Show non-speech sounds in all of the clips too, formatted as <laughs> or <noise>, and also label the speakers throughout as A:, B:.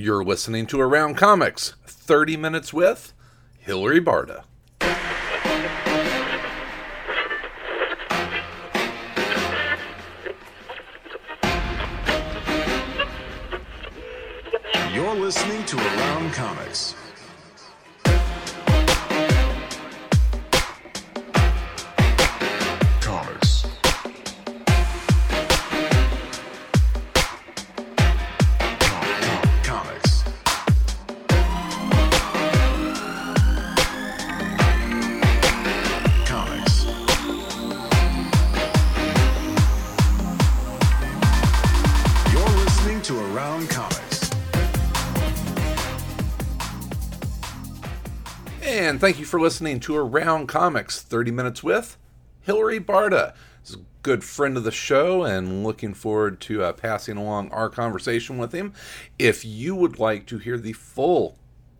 A: You're listening to Around Comics, 30 Minutes with Hilary Barta.
B: You're listening to Around. Comics.
A: And thank you for listening to Around Comics 30 Minutes with Hilary Barta. He's a good friend of the show and looking forward to uh, passing along our conversation with him. If you would like to hear the full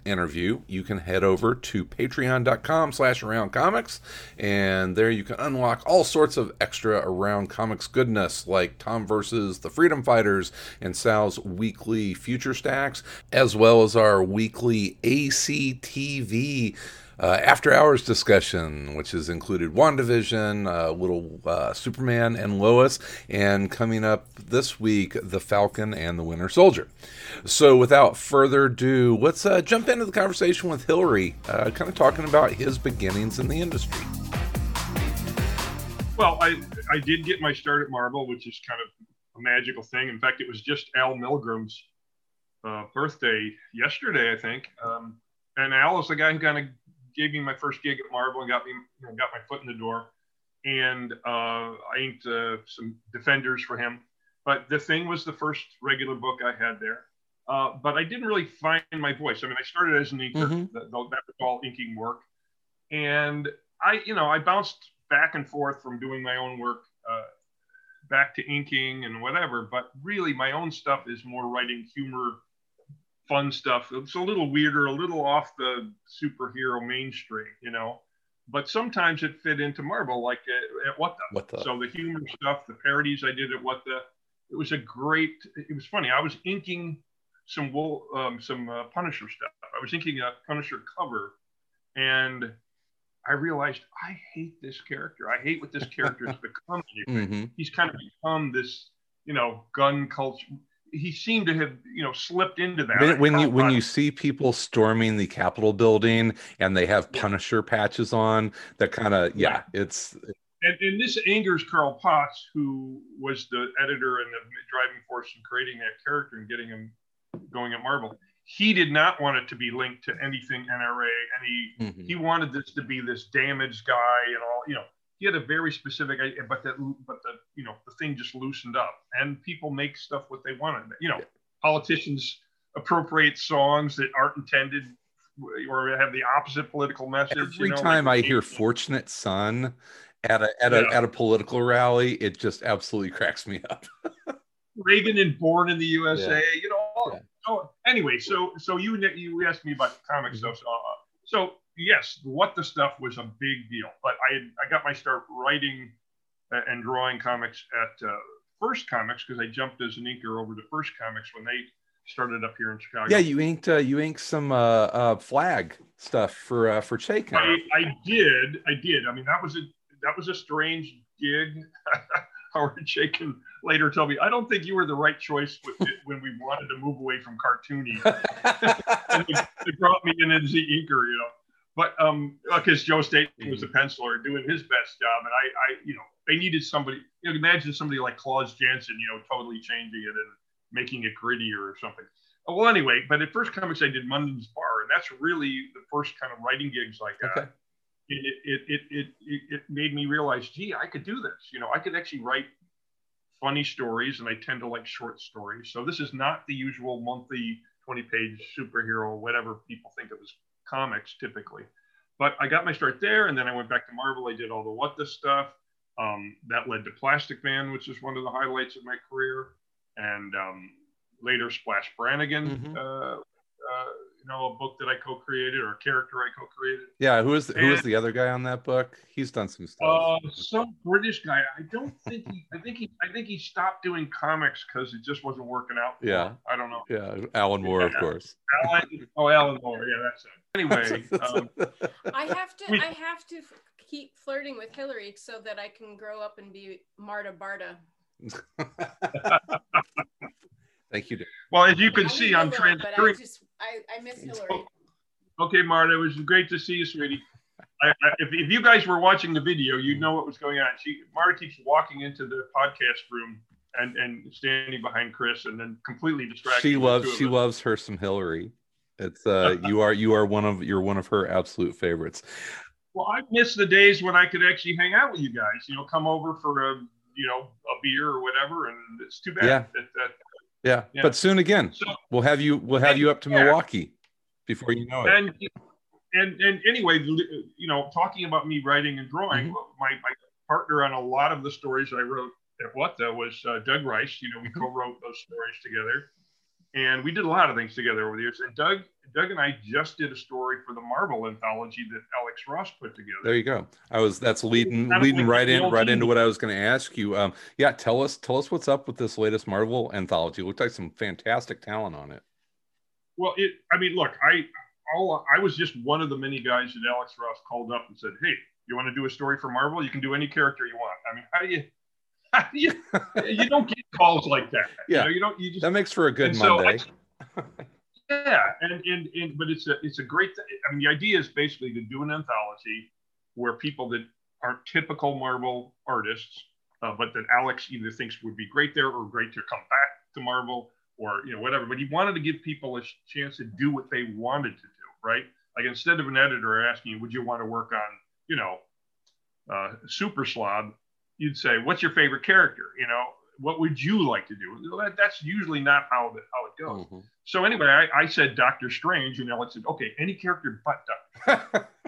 A: interview, you can head over to patreon.com slash around comics and there you can unlock all sorts of extra around comics goodness like Tom versus the Freedom Fighters and Sal's weekly future stacks, as well as our weekly ACTV uh, after hours discussion, which has included WandaVision, uh, little uh, Superman and Lois, and coming up this week, The Falcon and the Winter Soldier. So, without further ado, let's uh, jump into the conversation with Hilary, uh, kind of talking about his beginnings in the industry.
C: Well, I I did get my start at Marvel, which is kind of a magical thing. In fact, it was just Al Milgrom's uh, birthday yesterday, I think. Um, and Al is the guy who kind of gave me my first gig at Marvel and got me you know, got my foot in the door. And uh, I inked uh, some Defenders for him. But the thing was the first regular book I had there. Uh, but I didn't really find my voice. I mean, I started as an inker.
A: Mhm.
C: That, that was all inking work. And I, you know, I bounced back and forth from doing my own work uh, back to inking and whatever. But really, my own stuff is more writing humor, fun stuff. It's a little weirder, a little off the superhero mainstream, you know. But sometimes it fit into Marvel, like uh, at What the.
A: What the?
C: So the humor stuff, the parodies I did at What the. It was a great. It was funny. I was inking some wool, um, some uh, Punisher stuff. I was inking a Punisher cover, and I realized I hate this character. I hate what this character has <laughs> become.
A: hmm
C: He's kind of become this, you know, gun culture. He seemed to have, you know, slipped into that.
A: When, when you when you see people storming the Capitol building and they have Punisher patches on, that kind of yeah, it's
C: and, and this angers Carl Potts, who was the editor and the driving force in creating that character and getting him going at Marvel. He did not want it to be linked to anything NRA. Any
A: mhm.
C: he wanted this to be this damaged guy and all. You know, he had a very specific idea, but that but the you know the thing just loosened up, and people make stuff what they wanted. You know, politicians appropriate songs that aren't intended or have the opposite political message.
A: Every
C: you know,
A: time
C: like-
A: I hear "Fortunate Son" at a at a
C: Yeah.
A: at a political rally, it just absolutely cracks me up. <laughs>
C: Reagan and Born in the USA, you know. all-
A: Yeah.
C: So anyway, so so you you asked me about comic
A: Mm-hmm.
C: stuff. So, uh, so yes, what the stuff was a big deal. But I had, I got my start writing and drawing comics at uh, First Comics because I jumped as an inker over to First Comics when they started up here in Chicago.
A: Yeah, you inked uh, you inked some uh, uh, Flagg stuff for uh, for Chaykin.
C: I, I did. I did. I mean, that was a that was a strange gig. <laughs> Howard Chaykin later told me, I don't think you were the right choice with it when we wanted to move away from cartoony. <laughs> and they, they brought me in as the inker, you know. But um, because Joe Staton was the penciler doing his best job, and I, I, you know, they needed somebody. You know, imagine somebody like Klaus Janson, you know, totally changing it and making it grittier or something. Uh, Well, anyway, but at first comics, I did Munden's Bar, and that's really the first kind of writing gigs I got.
A: Okay.
C: It, it, it, it, it, it made me realize, gee, I could do this. You know, I could actually write funny stories, and I tend to like short stories. So this is not the usual monthly 20 page superhero, whatever people think of as comics typically. But I got my start there, and then I went back to Marvel. I did all the what the stuff. Um, that led to Plastic Man, which is one of the highlights of my career, and um, later Splash Brannigan.
A: Mhm.
C: Uh, know, a book that I co-created or a character I co-created.
A: Yeah, who is the, who is the other guy on that book? He's done some stuff.
C: Uh, some British guy. I don't think he. I think he. I think he stopped doing comics because it just wasn't working out.
A: Yeah.
C: him. I don't know.
A: yeah, Alan Moore, of course.
C: Alan, oh, Alan Moore. Yeah, that's it. Anyway, <laughs> um,
D: I have to I have to keep flirting with Hilary so that I can grow up and be Marta Barta. <laughs>
A: Thank you. Dave.
C: well, as you can
D: I'll
C: see, I'm
D: it alone, but I just I, I miss Hilary.
C: Okay, Marta, it was great to see you, sweetie. I, I, if, if you guys were watching the video, you'd know what was going on. She Marta keeps walking into the podcast room and and standing behind Chris, and then completely distracted.
A: She loves she loves her some Hilary. It's uh <laughs> you are you are one of you're one of her absolute favorites.
C: Well, I miss the days when I could actually hang out with you guys. You know, come over for a you know a beer or whatever, and it's too bad.
A: Yeah.
C: That, that,
A: Yeah,
C: Yeah.
A: but soon again
C: so
A: we'll have you we'll have you up to
C: Yeah.
A: Milwaukee before you know it.
C: and and and anyway, you know, talking about me writing and drawing,
A: Mhm.
C: my my partner on a lot of the stories I wrote at What the was uh, Doug Rice. You know, we
A: Mhm.
C: co-wrote those stories together, and we did a lot of things together over the years. And Doug, Doug and I just did a story for the Marvel anthology that Alex Ross put together.
A: There you go. I was that's leading leading right in right into what I was going to ask you. Um, yeah, tell us tell us what's up with this latest Marvel anthology. It looked like some fantastic talent on it.
C: Well, it. I mean, look, I all I was just one of the many guys that Alex Ross called up and said, "Hey, you want to do a story for Marvel? You can do any character you want." I mean, how do you? <laughs> How do you? <laughs> you don't get calls like that.
A: Yeah.
C: You, know, you don't. You just.
A: That makes for a good
C: and so
A: Monday.
C: I- <laughs> yeah, and, and and but it's a it's a great. Th- I mean, the idea is basically to do an anthology where people that aren't typical Marvel artists, uh, but that Alex either thinks would be great there or great to come back to Marvel or you know whatever. But he wanted to give people a chance to do what they wanted to do, right? Like instead of an editor asking you, "Would you want to work on you know uh, Super Slob?" You'd say, "What's your favorite character?" You know, what would you like to do? That, that's usually not how the, how it goes.
A: Mhm.
C: So anyway, I, I said Doctor Strange, and Alex said, "Okay, any character but Doctor." <laughs>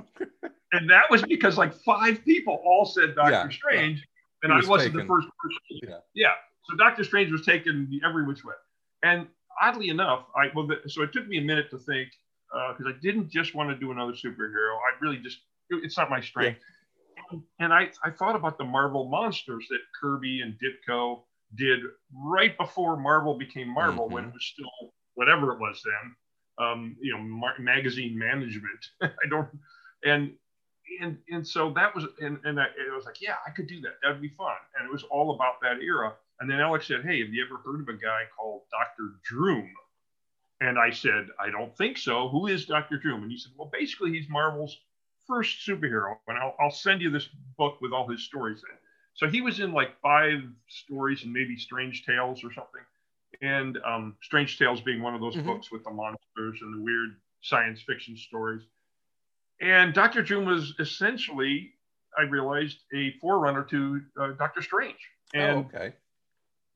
C: And that was because like five people all said Doctor
A: Yeah,
C: Strange, and
A: He
C: I
A: was
C: wasn't
A: taken.
C: the first person.
A: Yeah.
C: yeah. So Doctor Strange was taken every which way, and oddly enough, I well, the, so it took me a minute to think because I didn't just want to do another superhero. I really just it- it's not my strength. And, and I I thought about the Marvel monsters that Kirby and Ditko did right before Marvel became Marvel when it was still whatever it was then. Um, you know, mar- magazine management. <laughs> I don't and and and so that was and and I, it was like yeah I could do that that'd be fun and it was all about that era and then Alex said hey have you ever heard of a guy called Dr. Droom and I said I don't think so who is Dr. Droom and he said well basically he's Marvel's first superhero and I'll, I'll send you this book with all his stories in so he was in like five stories and maybe Strange Tales or something and um, Strange Tales being one of those
A: Mhm.
C: books with the monsters and the weird science fiction stories and Doctor Doom was essentially, I realized, a forerunner to uh, Doctor Strange. And
A: oh, okay.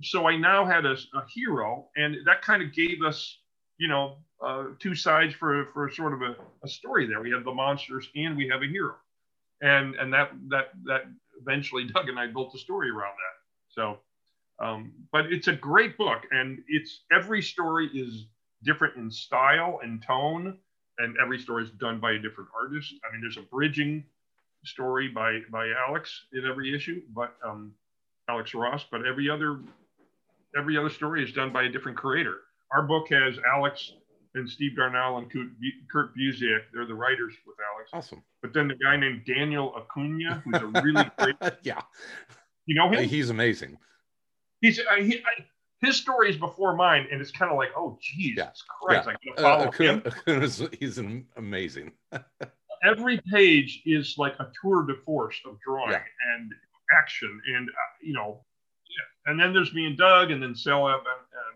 C: so I now had a, a hero, and that kind of gave us, you know, uh, two sides for for sort of a, a story there. We have the monsters, and we have a hero, and and that that that eventually <laughs> Doug and I built a story around that. So, um, but it's a great book, and it's every story is different in style and tone, and every story is done by a different artist. I mean, there's a bridging story by by Alex in every issue, but um, Alex Ross, but every other every other story is done by a different creator. Our book has Alex and Steve Darnall and Kurt Bu- Kurt Busiek. They're the writers with Alex.
A: Awesome.
C: But then the guy named Daniel Acuna, who's a really <laughs> great,
A: yeah,
C: you know him?
A: he's amazing.
C: He's I, he, I, his story is before mine, and it's kind of like, oh Jesus
A: Yeah.
C: Christ,
A: Yeah.
C: I gotta follow
A: Uh, Acuna,
C: him.
A: Acuna's, he's an amazing. <laughs>
C: Every page is like a tour de force of drawing
A: Yeah.
C: and action, and uh, you know, yeah. And then there's me and Doug, and then Sela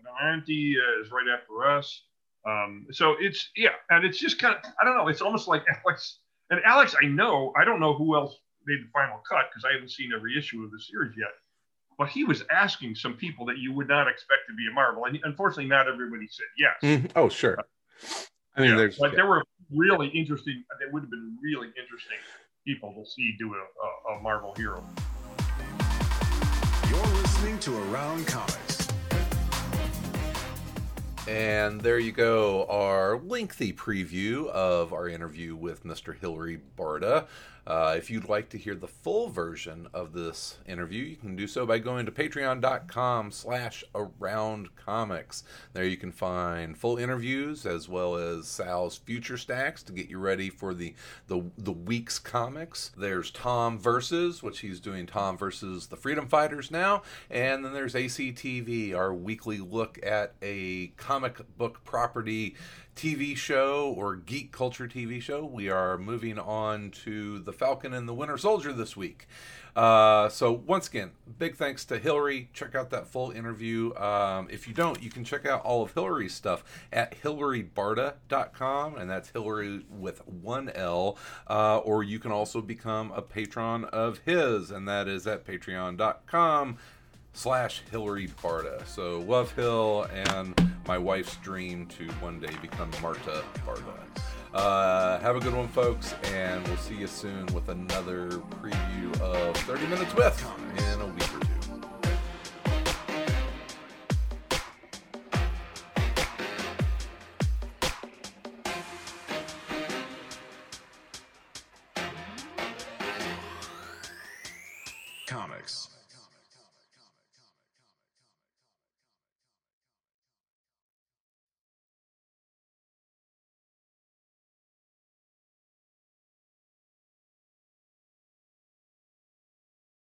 C: Belanti uh, is right after us. Um, so it's yeah, and it's just kind of I don't know. It's almost like Alex and Alex. I know I don't know who else made the final cut because I haven't seen every issue of the series yet. But he was asking some people that you would not expect to be a Marvel, and unfortunately, not everybody said yes.
A: Mhm. Oh, sure. I mean,
C: Yeah,
A: there's
C: but there were really interesting. There would have been really interesting people to see do a, a, a Marvel hero.
B: You're listening to Around Comics.
A: And there you go, our lengthy preview of our interview with Mr. Hilary Barta. Uh, if you'd like to hear the full version of this interview, you can do so by going to patreon.com slash around comics. There you can find full interviews as well as Sal's future stacks to get you ready for the, the, the week's comics. There's Tom Versus, which he's doing Tom versus the Freedom Fighters now. And then there's ACTV, our weekly look at a comic book property TV show or geek culture TV show. We are moving on to The Falcon and the Winter Soldier this week. Uh, so, once again, big thanks to Hilary. Check out that full interview. Um, if you don't, you can check out all of Hilary's stuff at hilarybarta.com, and that's Hilary with one L. Uh, or you can also become a patron of his, and that is at patreon.com slash Hilary Barta. So love Hill and my wife's dream to one day become Marta Barta. Uh, have a good one, folks, and we'll see you soon with another preview of 30 Minutes with in a week or two.
B: Comics.